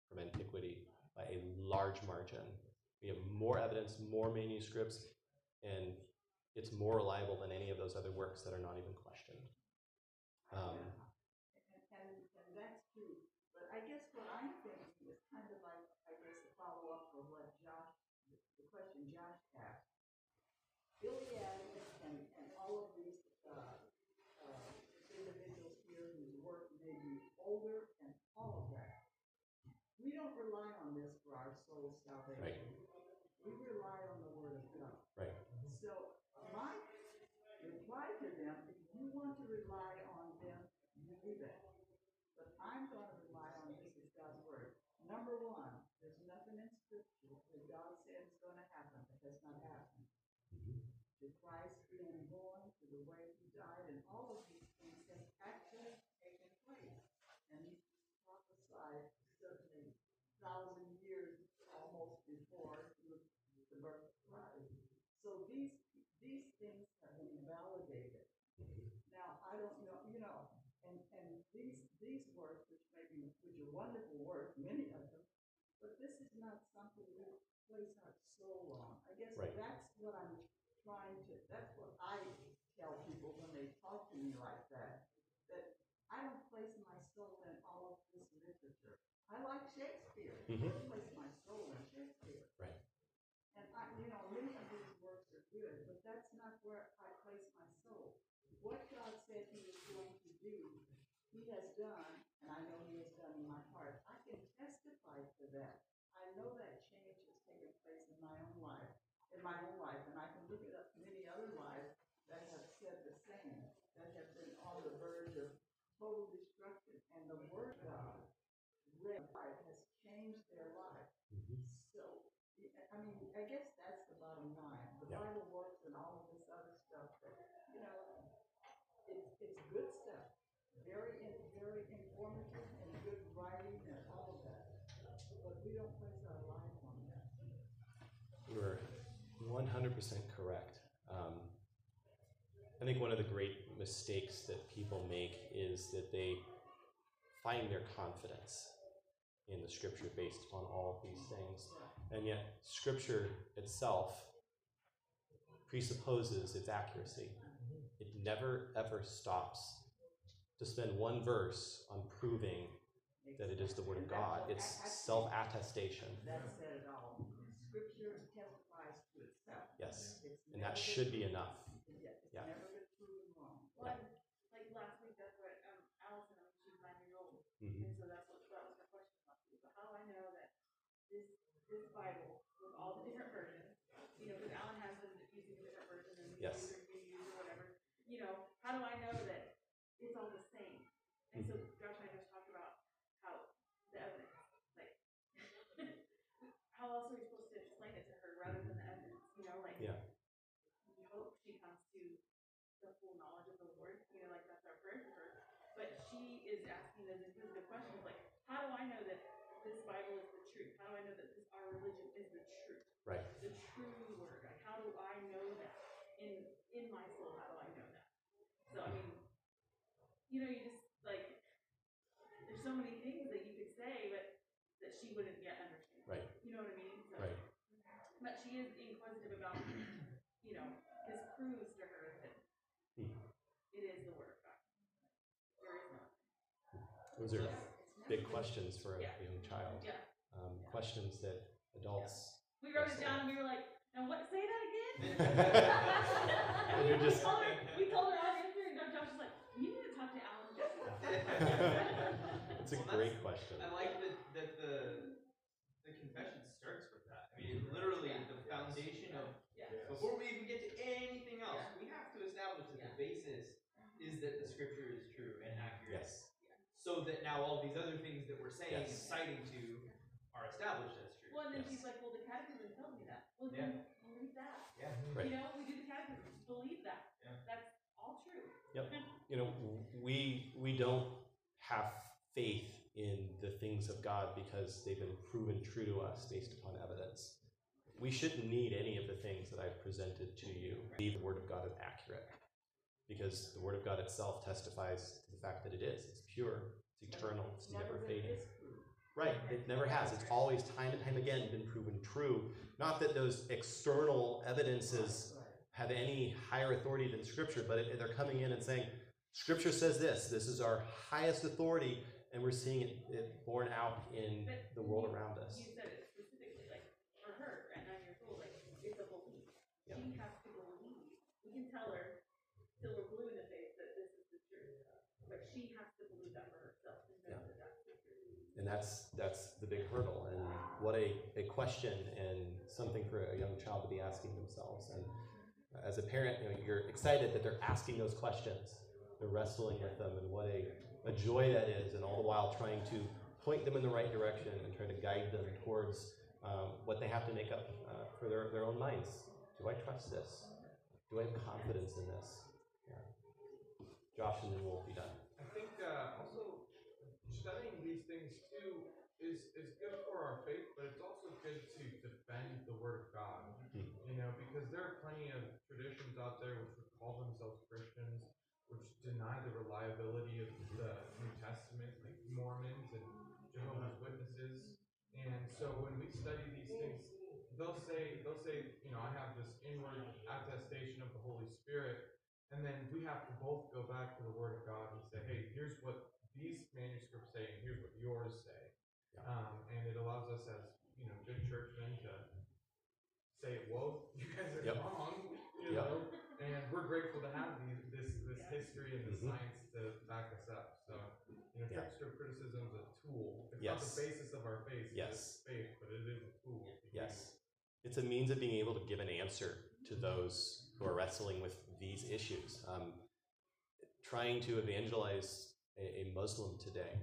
from antiquity by a large margin. We have more evidence, more manuscripts, and it's more reliable than any of those other works that are not even questioned. Um, And, and too. But I guess what I'm thinking is kind of like, I guess, a follow-up of what Josh, the question Josh asked. Iliad and, and all of these, uh, uh, individuals here whose work may be older and all of that. We don't rely on this for our soul salvation. We rely on the word of God. Right. So my reply to them, if you want to rely on them, you do that. But I'm gonna rely on this is God's word. Number one, there's nothing in scripture that God said is gonna happen that has not happened. The Christ being born, to the way he died, and all of these things have actually taken place. And he prophesied certainly thousand years almost before the the birth of Christ. So these, these things have been validated. Now, I don't know, you know, and, and these, these works, which may be, which are wonderful works, many of them, but this is not something we place our soul on. I guess Right. that's what I'm trying to, that's what I tell people when they talk to me like that, that I don't place my soul in all of this literature. I like Shakespeare. I Mhm. place my soul in Shakespeare. Right. And I, you know, many of these works are good, but that's not where I place my soul. What God said He was going to do, He has done, and I know He has done in my heart. I can testify to that. I know that change has taken place in my own life, in my own life, and I can look it up many other lives that have said the same, that have been on the verge of total destruction, and the Word of God, read has changed their life. So, I mean, I guess that's the bottom line. The Yeah. Bible works and all of this other stuff that, you know, it's, it's good stuff. Very, very informative and good writing and all of that. But we don't place our life on that. You're 100% correct. Um, I think one of the great mistakes that people make is that they find their confidence in the scripture based upon all of these things. And yet, scripture itself presupposes its accuracy. It never ever stops to spend one verse on proving that it is the Word of God. It's self attestation. That said it all. Scripture testifies to itself. Yes. And that should be enough. Yeah, it's Yeah. never been proven wrong. Well, and, like last week, that's what, um, Allison, I mean, she's nine years old, Mhm. and so that's what, that was her question last week, but how do I know that this, this Bible, with all the different versions, you know, because Alan has them using a different version than we Yes. use or you use or whatever, you know, how do I know that it's all the same? And so Josh and I just talked about how the evidence, like, how else are we supposed to explain it to her rather than the evidence, you know, like, Yeah. we hope she comes to the full knowledge of the Lord, you know, like that's our prayer for her. But she is asking those inquisitive questions, like, how do I know that this Bible is the truth? How do I know that this our religion is the truth, Right. the true word? Like, how do I know that in in my soul? How do I know that? So I mean, you know, you just like there's so many things that you could say, but that she wouldn't yet understand. Right. You know what I mean? So, Right. But she is inquisitive about, you know, this proves to her that Hmm. it is the word of God. There is no. Those are big questions for a Yeah. young child. Yeah. Um, questions that adults. We wrote it down and we were like, now what? Say that again. And you're we, just- told her, we told her our answer, and Josh was like, you need to talk to Alan. It's a Well, great that's- question. I like that, that the, the confession starts with that. I mean, literally, the foundation of, Yeah. before we even get to anything else, Yeah. we have to establish that the Yeah. basis is that the scripture is true and accurate. Yes. So that now all these other things that we're saying and citing to are established as true. Well, and then Yes. she's like, well, the catechism tells me that. Well, then believe that. Yeah. Right. You know, we do the catechism. Believe that. Yeah. That's all true. Yep. You know, we we don't have faith in the things of God because they've been proven true to us based upon evidence. We shouldn't need any of the things that I've presented to you. The Word of God is accurate because the Word of God itself testifies to the fact that it is. It's pure. It's eternal. It's never fading. Right. It never has. It's always time and time again been proven true. Not that those external evidences have any higher authority than Scripture, but it, they're coming in and saying, Scripture says this. This is our highest authority, and we're seeing it, it borne out in the world around us. You said it specifically, like, for her, at nine years old, like, it's a belief. Yep. She has to believe. We can tell her, till we're blue in the face, that this is the truth. But she has to believe that for herself, and know that that's the truth. And that's that's the big hurdle, and what a, a question and something for a young child to be asking themselves. And as a parent, you know, you're excited that they're asking those questions, they're wrestling with them, and what a, a joy that is, and all the while trying to point them in the right direction and try to guide them towards um, what they have to make up uh, for their, their own minds. Do I trust this? Do I have confidence in this? Yeah. Josh, and then we'll be done. I think uh, studying these things too is is good for our faith, but it's also good to defend the Word of God. Hmm. You know, because there are plenty of traditions out there which would call themselves Christians, which deny the reliability of the New Testament, like Mormons and Jehovah's Witnesses. And so when we study these things, they'll say they'll say, you know, I have this inward attestation of the Holy Spirit. And then we have to both go back to the Word of God and say, hey, here's what these manuscripts say, and here's what yours say. Yeah. Um, and it allows us as, you know, good churchmen to say, whoa, you guys are Yep. wrong, you Yep. know? And we're grateful to have these, this, this history and the Mhm. science to back us up. So, you know, Yeah. textual criticism is a tool. It's not the basis of our faith, Yes. faith, but it is a tool. Yes. It's a means of being able to give an answer to those who are wrestling with these issues. Um, trying to evangelize a, a Muslim today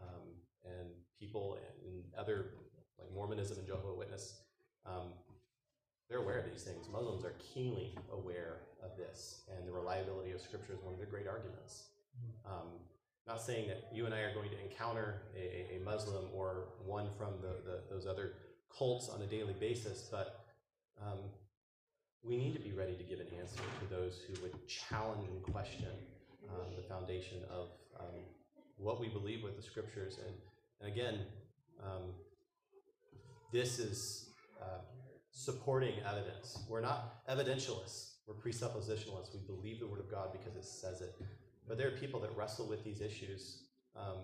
um, and people in other, like Mormonism and Jehovah Witness, um, they're aware of these things. Muslims are keenly aware of this, and the reliability of Scripture is one of their great arguments. Um, not saying that you and I are going to encounter a, a Muslim or one from the, the, those other cults on a daily basis, but um, we need to be ready to give an answer to those who would challenge and question um, the foundation of um, what we believe with the scriptures. And, and again, um, this is uh, supporting evidence. We're not evidentialists, we're presuppositionalists. We believe the Word of God because it says it. But there are people that wrestle with these issues, um,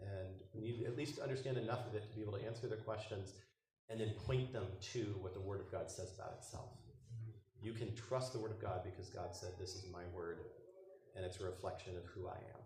and need at least understand enough of it to be able to answer their questions and then point them to what the Word of God says about itself. You can trust the Word of God because God said, This is my Word, and it's a reflection of who I am.